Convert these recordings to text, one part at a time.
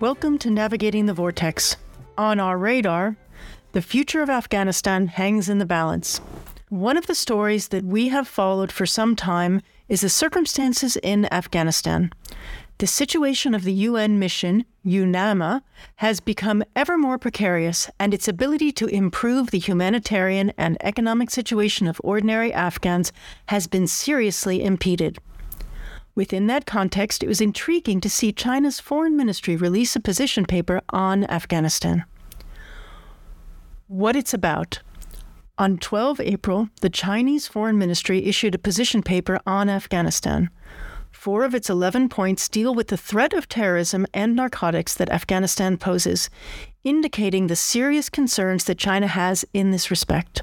Welcome to Navigating the Vortex. On our radar, the future of Afghanistan hangs in the balance. One of the stories that we have followed for some time is the circumstances in Afghanistan. The situation of the UN mission, UNAMA, has become ever more precarious, and its ability to improve the humanitarian and economic situation of ordinary Afghans has been seriously impeded. Within that context, it was intriguing to see China's foreign ministry release a position paper on Afghanistan. What it's about. On 12 April, the Chinese foreign ministry issued a position paper on Afghanistan. Four of its 11 points deal with the threat of terrorism and narcotics that Afghanistan poses, indicating the serious concerns that China has in this respect.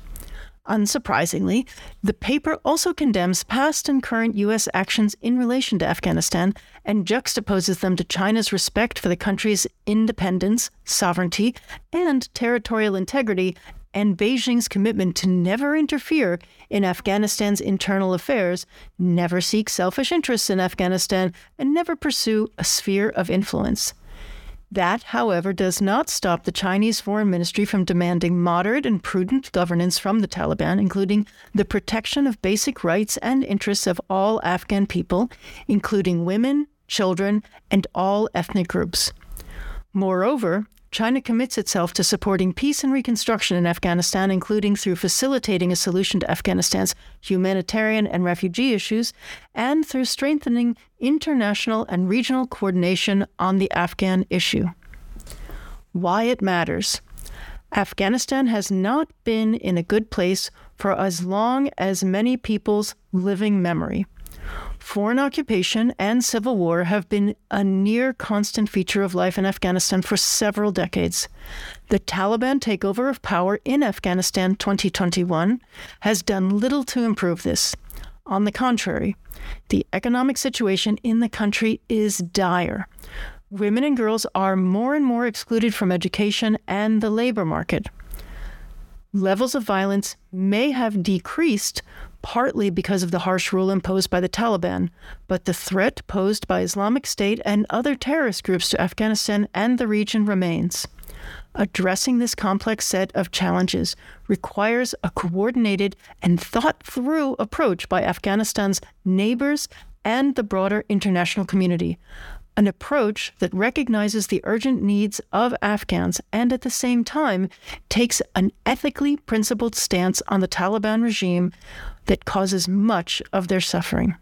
Unsurprisingly, the paper also condemns past and current U.S. actions in relation to Afghanistan and juxtaposes them to China's respect for the country's independence, sovereignty, and territorial integrity, and Beijing's commitment to never interfere in Afghanistan's internal affairs, never seek selfish interests in Afghanistan, and never pursue a sphere of influence. That, however, does not stop the Chinese Foreign Ministry from demanding moderate and prudent governance from the Taliban, including the protection of basic rights and interests of all Afghan people, including women, children, and all ethnic groups. Moreover, China commits itself to supporting peace and reconstruction in Afghanistan, including through facilitating a solution to Afghanistan's humanitarian and refugee issues, and through strengthening international and regional coordination on the Afghan issue. Why it matters. Afghanistan has not been in a good place for as long as many people's living memory. Foreign occupation and civil war have been a near constant feature of life in Afghanistan for several decades. The Taliban takeover of power in Afghanistan 2021 has done little to improve this. On the contrary, the economic situation in the country is dire. Women and girls are more and more excluded from education and the labor market. Levels of violence may have decreased, partly because of the harsh rule imposed by the Taliban, but the threat posed by Islamic State and other terrorist groups to Afghanistan and the region remains. Addressing this complex set of challenges requires a coordinated and thought through approach by Afghanistan's neighbors and the broader international community, an approach that recognizes the urgent needs of Afghans and at the same time takes an ethically principled stance on the Taliban regime that causes much of their suffering.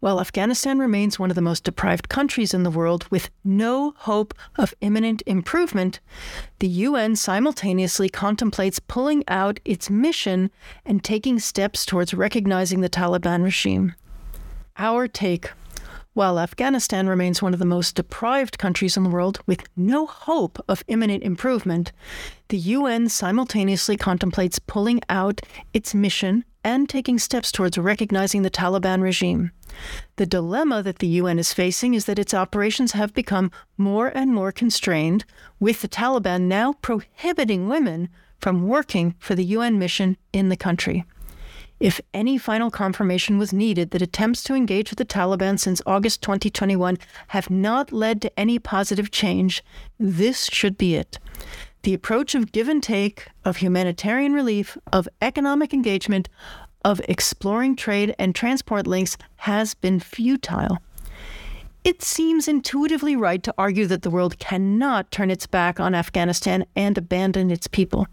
While Afghanistan remains one of the most deprived countries in the world with no hope of imminent improvement, the UN simultaneously contemplates pulling out its mission and taking steps towards recognizing the Taliban regime. Our take while Afghanistan remains one of the most deprived countries in the world with no hope of imminent improvement, the UN simultaneously contemplates pulling out its mission and taking steps towards recognizing the Taliban regime. The dilemma that the UN is facing is that its operations have become more and more constrained, with the Taliban now prohibiting women from working for the UN mission in the country. If any final confirmation was needed that attempts to engage with the Taliban since August 2021 have not led to any positive change, this should be it. The approach of give and take, of humanitarian relief, of economic engagement, of exploring trade and transport links has been futile. It seems intuitively right to argue that the world cannot turn its back on Afghanistan and abandon its people.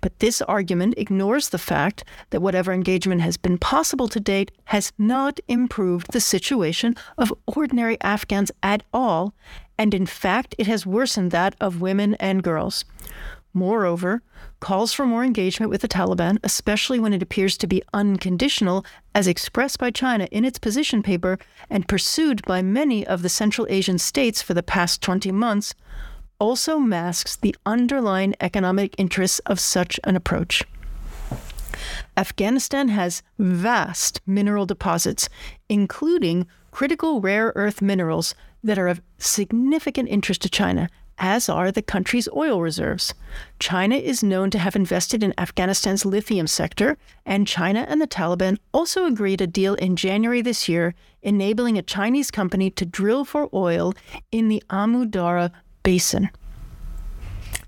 But this argument ignores the fact that whatever engagement has been possible to date has not improved the situation of ordinary Afghans at all, and in fact, it has worsened that of women and girls. Moreover, calls for more engagement with the Taliban, especially when it appears to be unconditional, as expressed by China in its position paper and pursued by many of the Central Asian states for the past 20 months, also masks the underlying economic interests of such an approach. Afghanistan has vast mineral deposits, including critical rare earth minerals that are of significant interest to China, as are the country's oil reserves. China is known to have invested in Afghanistan's lithium sector, and China and the Taliban also agreed a deal in January this year enabling a Chinese company to drill for oil in the Amu Darya basin.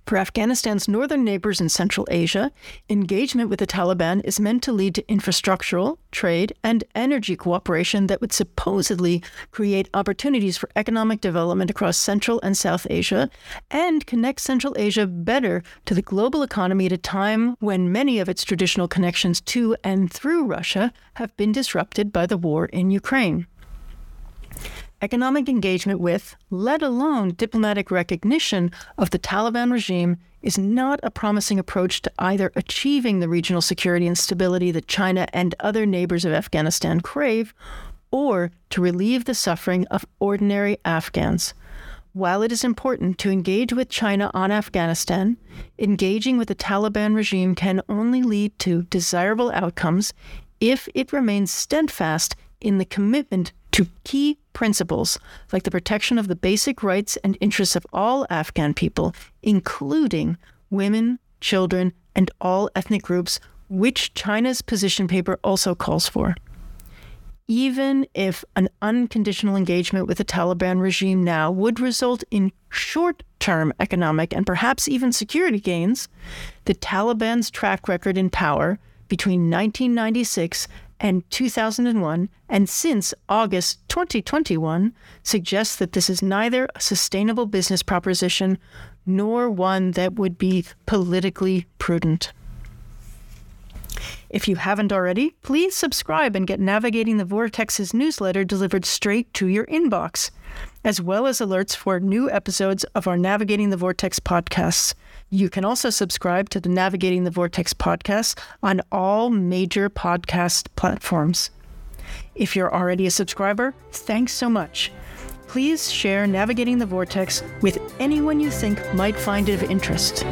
For Afghanistan's northern neighbors in Central Asia, engagement with the Taliban is meant to lead to infrastructural, trade, and energy cooperation that would supposedly create opportunities for economic development across Central and South Asia and connect Central Asia better to the global economy at a time when many of its traditional connections to and through Russia have been disrupted by the war in Ukraine economic engagement with, let alone diplomatic recognition of the Taliban regime, is not a promising approach to either achieving the regional security and stability that China and other neighbors of Afghanistan crave, or to relieve the suffering of ordinary Afghans. While it is important to engage with China on Afghanistan, engaging with the Taliban regime can only lead to desirable outcomes if it remains steadfast in the commitment to key principles like the protection of the basic rights and interests of all Afghan people, including women, children, and all ethnic groups, which China's position paper also calls for. Even if an unconditional engagement with the Taliban regime now would result in short term economic and perhaps even security gains, the Taliban's track record in power between 1996 and 2001, and since August 2021, suggests that this is neither a sustainable business proposition nor one that would be politically prudent. If you haven't already, please subscribe and get Navigating the Vortex's newsletter delivered straight to your inbox, as well as alerts for new episodes of our Navigating the Vortex podcasts. You can also subscribe to the Navigating the Vortex podcast on all major podcast platforms. If you're already a subscriber, thanks so much. Please share Navigating the Vortex with anyone you think might find it of interest.